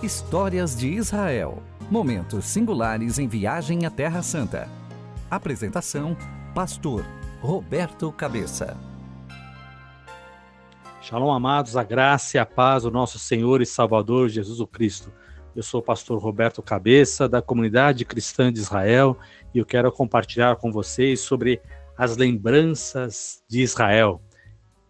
Histórias de Israel. Momentos singulares em viagem à Terra Santa. Apresentação: Pastor Roberto Cabeça. Shalom, amados, a graça e a paz do nosso Senhor e Salvador Jesus Cristo. Eu sou o pastor Roberto Cabeça, da comunidade cristã de Israel, e eu quero compartilhar com vocês sobre as lembranças de Israel.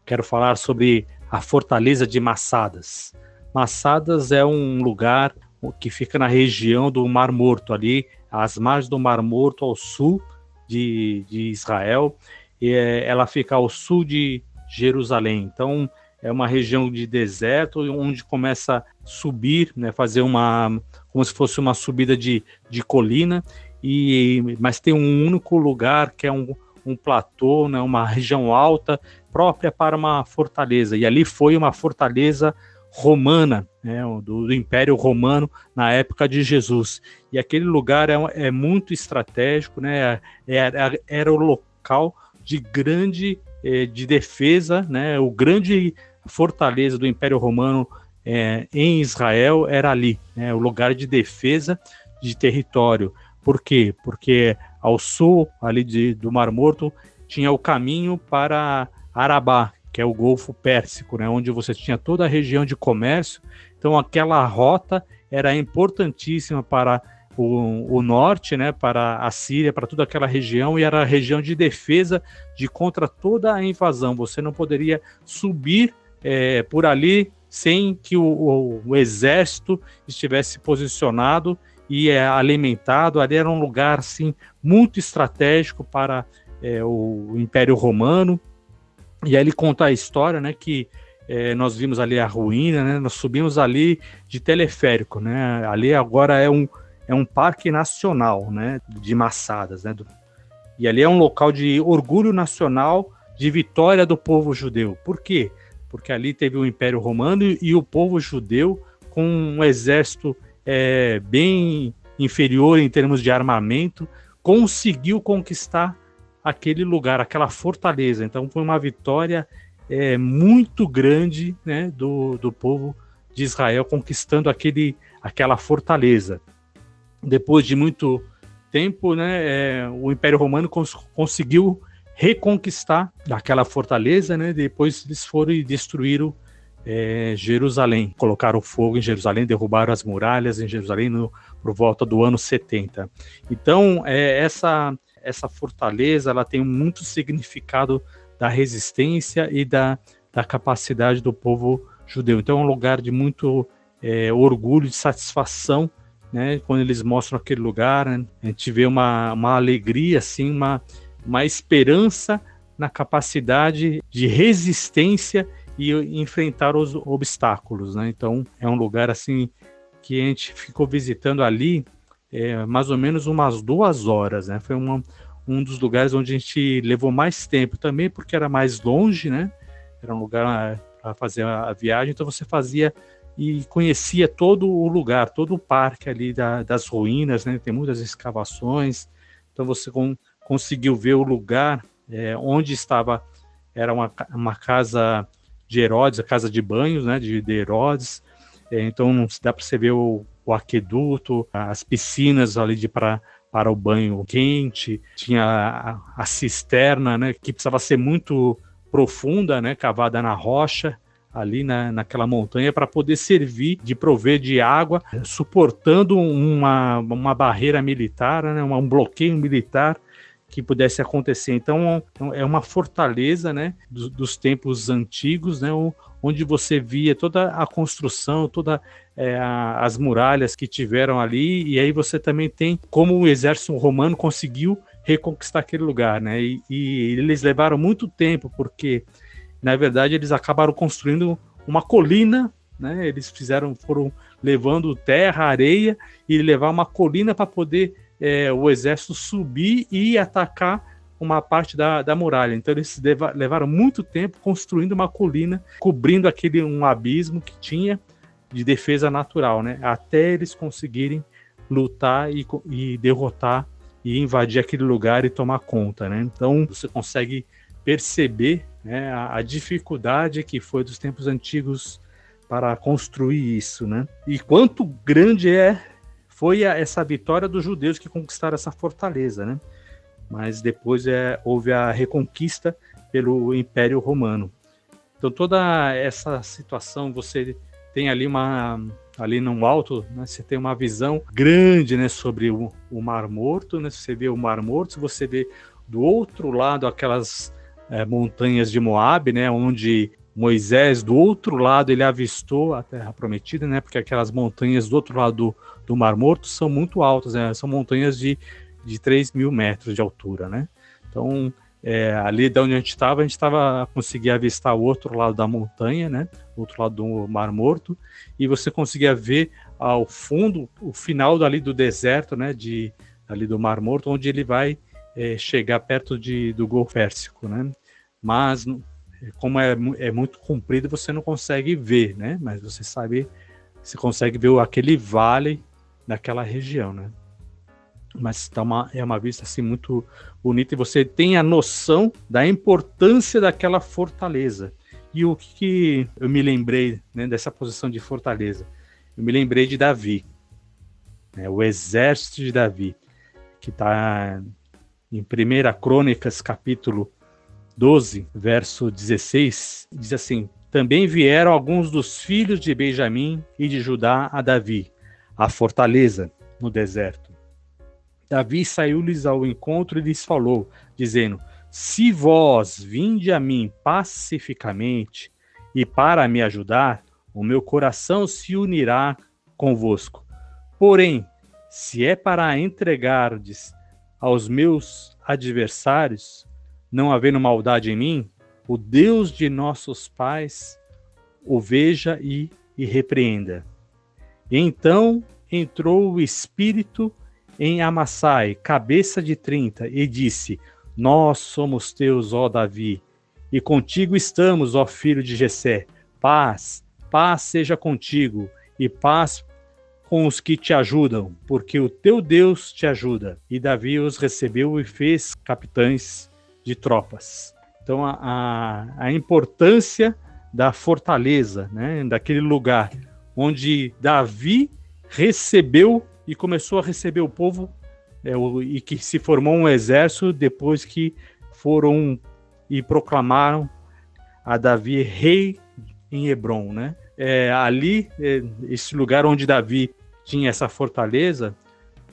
Quero falar sobre a fortaleza de Massadas. Massadas é um lugar que fica na região do Mar Morto, ali, às margens do Mar Morto, ao sul de, de Israel. E é, ela fica ao sul de Jerusalém. Então, é uma região de deserto onde começa a subir, né, fazer uma como se fosse uma subida de, de colina e mas tem um único lugar que é um, um platô, né, uma região alta própria para uma fortaleza e ali foi uma fortaleza romana, né, do, do, Império Romano na época de Jesus. E aquele lugar é, é muito estratégico, né, era, é, era o local de grande eh, de defesa, né, o grande fortaleza do Império Romano é, em Israel era ali, né, o lugar de defesa de território. Por quê? Porque ao sul ali de, do Mar Morto tinha o caminho para Arabá, que é o Golfo Pérsico, né, onde você tinha toda a região de comércio. Então, aquela rota era importantíssima para o, o, norte, né, para a Síria, para toda aquela região, e era a região de defesa de contra toda a invasão. Você não poderia subir é, por ali sem que o, o, o, exército estivesse posicionado e é, alimentado. Ali era um lugar assim muito estratégico para é, o Império Romano e aí ele conta a história, né, que é, nós vimos ali a ruína, né, nós subimos ali de teleférico, né, ali agora é um, é um parque nacional, né, de Massadas, né, do, e ali é um local de orgulho nacional, de vitória do povo judeu. Por quê? Porque ali teve o Império Romano e, e o povo judeu com um exército é, bem inferior em termos de armamento, conseguiu conquistar aquele lugar, aquela fortaleza. Então foi uma vitória é, muito grande né, do, do povo de Israel conquistando aquele, aquela fortaleza. Depois de muito tempo, né, é, o Império Romano cons conseguiu reconquistar aquela fortaleza, né, depois eles foram e destruíram é, Jerusalém, colocaram fogo em Jerusalém, derrubaram as muralhas em Jerusalém no, por volta do ano 70. Então, é, essa essa fortaleza ela tem muito significado da resistência e da, da capacidade do povo judeu. Então é um lugar de muito é, orgulho, de satisfação, né? Quando eles mostram aquele lugar, né? a gente vê uma, uma alegria, assim, uma, uma esperança na capacidade de resistência e enfrentar os obstáculos, né? Então é um lugar assim que a gente ficou visitando ali é, mais ou menos umas duas horas, né? Foi uma, um dos lugares onde a gente levou mais tempo também, porque era mais longe, né? Era um lugar é, para fazer a, viagem, então você fazia e conhecia todo o lugar, todo o parque ali da, das ruínas, né? Tem muitas escavações, então você com, conseguiu ver o lugar é, onde estava, era uma, uma casa de Herodes, a casa de banhos, né? De, de Herodes, é, então dá para você ver o, o aqueduto, as piscinas ali de para para o banho quente, tinha a, a, cisterna, né, que precisava ser muito profunda, né, cavada na rocha, ali na, naquela montanha para poder servir de prover de água, suportando uma, uma barreira militar, né, um bloqueio militar que pudesse acontecer. Então é uma fortaleza, né, dos, dos tempos antigos, né, onde você via toda a construção, todas é, as muralhas que tiveram ali, e aí você também tem como o exército romano conseguiu reconquistar aquele lugar, né? E, e eles levaram muito tempo, porque na verdade eles acabaram construindo uma colina, né? Eles fizeram, foram levando terra, areia e levar uma colina para poder é, o exército subir e atacar uma parte da, da muralha. Então eles leva, levaram muito tempo construindo uma colina, cobrindo aquele um abismo que tinha de defesa natural, né? Até eles conseguirem lutar e, e derrotar e invadir aquele lugar e tomar conta, né? Então você consegue perceber né, a, a dificuldade que foi dos tempos antigos para construir isso, né? E quanto grande é foi a, essa vitória dos judeus que conquistaram essa fortaleza, né? Mas depois é, houve a reconquista pelo Império Romano. Então toda essa situação você tem ali uma ali no alto, né, você tem uma visão grande, né, sobre o, o Mar Morto, né? Você vê o Mar Morto, você vê do outro lado aquelas é, montanhas de Moab, né, onde Moisés do outro lado ele avistou a Terra Prometida, né? Porque aquelas montanhas do outro lado do, do Mar Morto são muito altas, né? São montanhas de, de 3 mil metros de altura, né? Então é, ali de onde a gente estava, a gente estava conseguia avistar o outro lado da montanha, né? O outro lado do Mar Morto, e você conseguia ver ao fundo o final dali do deserto, né? De ali do Mar Morto, onde ele vai é, chegar perto de, do Golfo Pérsico, né? Mas como é, é muito comprido, você não consegue ver, né? Mas você sabe, você consegue ver aquele vale daquela região, né? Mas tá uma, é uma vista assim muito bonita e você tem a noção da importância daquela fortaleza. E o que, que eu me lembrei né, dessa posição de fortaleza? Eu me lembrei de Davi, né, o exército de Davi, que está em 1 Crônicas, capítulo 12, verso 16, diz assim: Também vieram alguns dos filhos de Benjamim e de Judá a Davi, a fortaleza, no deserto. Davi saiu-lhes ao encontro e lhes falou, dizendo: Se vós vinde a mim pacificamente e para me ajudar, o meu coração se unirá convosco. Porém, se é para entregardes aos meus adversários, não havendo maldade em mim, o Deus de nossos pais o veja e, e repreenda. Então entrou o Espírito em Amassai, cabeça de trinta, e disse: Nós somos teus, ó Davi, e contigo estamos, ó filho de Jessé. Paz, paz seja contigo, e paz com os que te ajudam, porque o teu Deus te ajuda. E Davi os recebeu e fez capitães de tropas. Então, a, a, a importância da fortaleza, né, daquele lugar onde Davi recebeu e começou a receber o povo é, o, e que se formou um exército depois que foram e proclamaram a Davi rei em Hebron, né? É, ali, é, esse lugar onde Davi tinha essa fortaleza,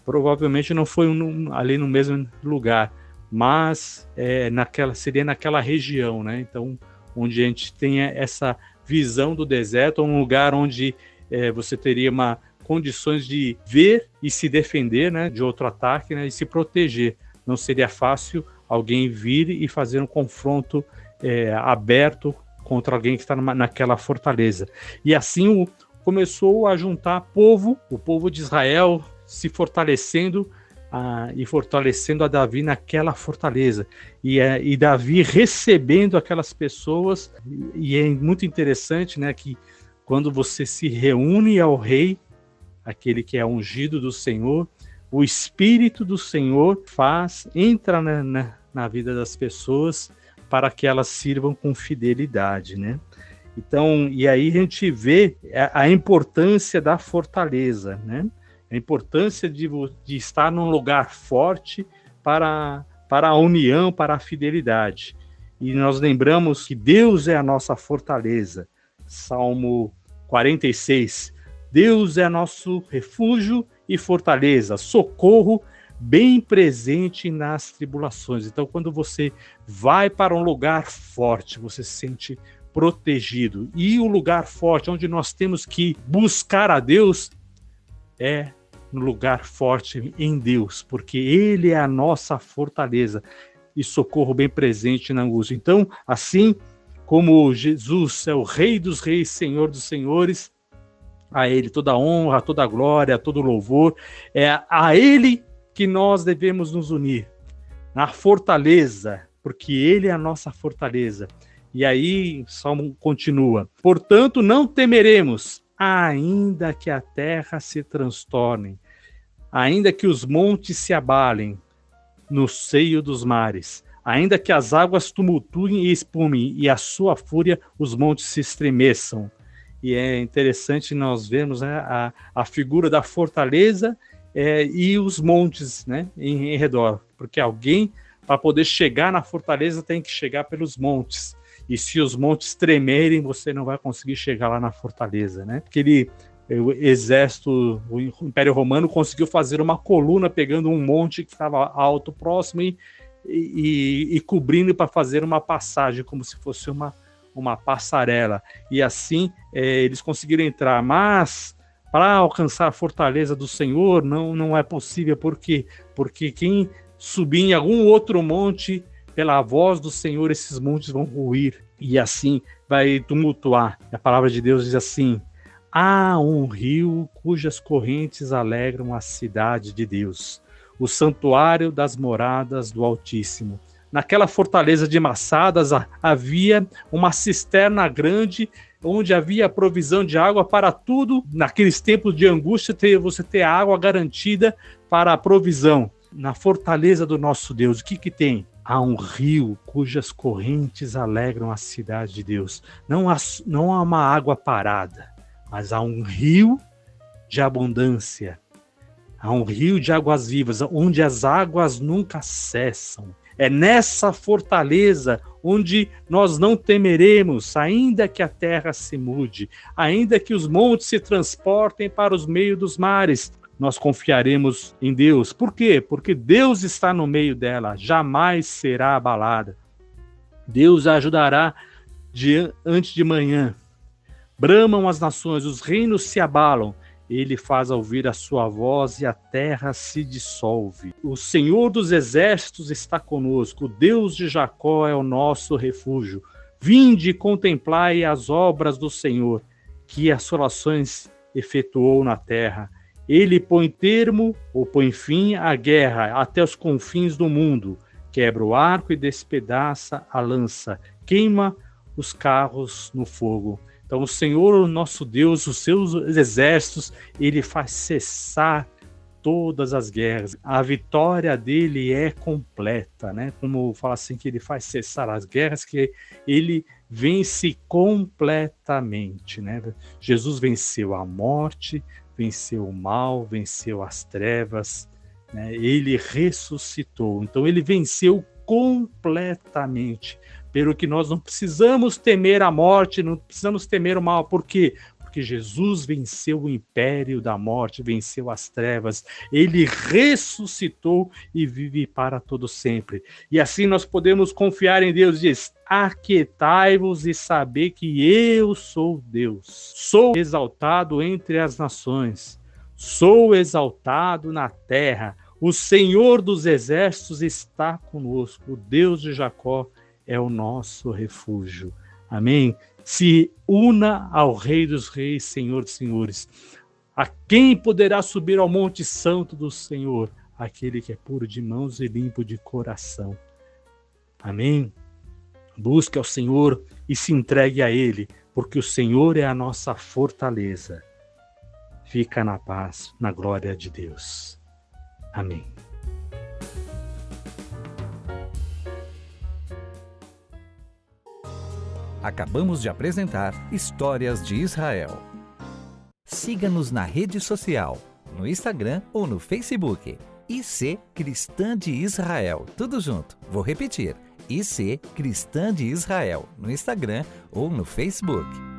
provavelmente não foi um, ali no mesmo lugar, mas é, naquela seria naquela região, né? Então, onde a gente tem essa visão do deserto, um lugar onde é, você teria uma condições de ver e se defender, né, de outro ataque, né, e se proteger. Não seria fácil alguém vir e fazer um confronto é, aberto contra alguém que está naquela fortaleza. E assim o, começou a juntar povo, o povo de Israel se fortalecendo a, e fortalecendo a Davi naquela fortaleza. E, é, e Davi recebendo aquelas pessoas, e é muito interessante né, que quando você se reúne ao rei, aquele que é ungido do Senhor, o Espírito do Senhor faz, entra na, na, na vida das pessoas para que elas sirvam com fidelidade, né? Então, e aí a gente vê a importância da fortaleza, né? a importância de, de estar num lugar forte para, para a união, para a fidelidade. E nós lembramos que Deus é a nossa fortaleza. Salmo 46. Deus é nosso refúgio e fortaleza, socorro bem presente nas tribulações. Então, quando você vai para um lugar forte, você se sente protegido. E o lugar forte onde nós temos que buscar a Deus é no lugar forte em Deus, porque Ele é a nossa fortaleza e socorro bem presente na angústia. Então, assim como Jesus é o Rei dos Reis, Senhor dos Senhores, a Ele toda a honra, toda a glória, todo o louvor, é a Ele que nós devemos nos unir, na fortaleza, porque Ele é a nossa fortaleza. E aí, o Salmo continua: Portanto, não temeremos, ainda que a terra se transtorne, ainda que os montes se abalem no seio dos mares, ainda que as águas tumultuem e espumem, e a sua fúria os montes se estremeçam, e é interessante nós vermos né, a, a figura da fortaleza é, e os montes né, em, em redor, porque alguém, para poder chegar na fortaleza, tem que chegar pelos montes. E se os montes tremerem, você não vai conseguir chegar lá na fortaleza, né? Aquele o exército, o Império Romano conseguiu fazer uma coluna pegando um monte que estava alto próximo e, e, e cobrindo para fazer uma passagem, como se fosse uma, uma passarela. E assim é, eles conseguiram entrar. Mas para alcançar a fortaleza do Senhor não, não é possível. Por quê? Porque quem subir em algum outro monte, pela voz do Senhor, esses montes vão ruir. E assim vai tumultuar. A palavra de Deus diz assim: Há um rio cujas correntes alegram a cidade de Deus, o santuário das moradas do Altíssimo. Naquela fortaleza de Massadas havia uma cisterna grande onde havia provisão de água para tudo. Naqueles tempos de angústia, você ter água garantida para a provisão. Na fortaleza do nosso Deus, o que, que tem? Há um rio cujas correntes alegram a cidade de Deus. Não há, não há uma água parada mas há um rio de abundância, há um rio de águas vivas, onde as águas nunca cessam. É nessa fortaleza onde nós não temeremos, ainda que a terra se mude, ainda que os montes se transportem para os meios dos mares, nós confiaremos em Deus. Por quê? Porque Deus está no meio dela, jamais será abalada. Deus a ajudará de, antes de manhã. Bramam as nações, os reinos se abalam. Ele faz ouvir a sua voz e a terra se dissolve. O Senhor dos exércitos está conosco, o Deus de Jacó é o nosso refúgio. Vinde e contemplai as obras do Senhor, que assolações efetuou na terra. Ele põe termo ou põe fim à guerra até os confins do mundo. Quebra o arco e despedaça a lança, queima os carros no fogo. Então, o Senhor, nosso Deus, os seus exércitos, ele faz cessar todas as guerras. A vitória dele é completa, né? Como fala assim que ele faz cessar as guerras, que ele vence completamente, né? Jesus venceu a morte, venceu o mal, venceu as trevas, né? Ele ressuscitou. Então ele venceu completamente pelo que nós não precisamos temer a morte, não precisamos temer o mal. Por quê? Porque Jesus venceu o império da morte, venceu as trevas, ele ressuscitou e vive para todo sempre. E assim nós podemos confiar em Deus, diz: Aquietai-vos e saber que eu sou Deus. Sou exaltado entre as nações, sou exaltado na terra. O Senhor dos exércitos está conosco, o Deus de Jacó é o nosso refúgio. Amém? Se una ao Rei dos Reis, Senhor dos Senhores. A quem poderá subir ao Monte Santo do Senhor? Aquele que é puro de mãos e limpo de coração. Amém? Busque ao Senhor e se entregue a Ele, porque o Senhor é a nossa fortaleza. Fica na paz, na glória de Deus. Amém. Acabamos de apresentar Histórias de Israel. Siga-nos na rede social, no Instagram ou no Facebook. IC Cristã de Israel. Tudo junto. Vou repetir. IC Cristã de Israel no Instagram ou no Facebook.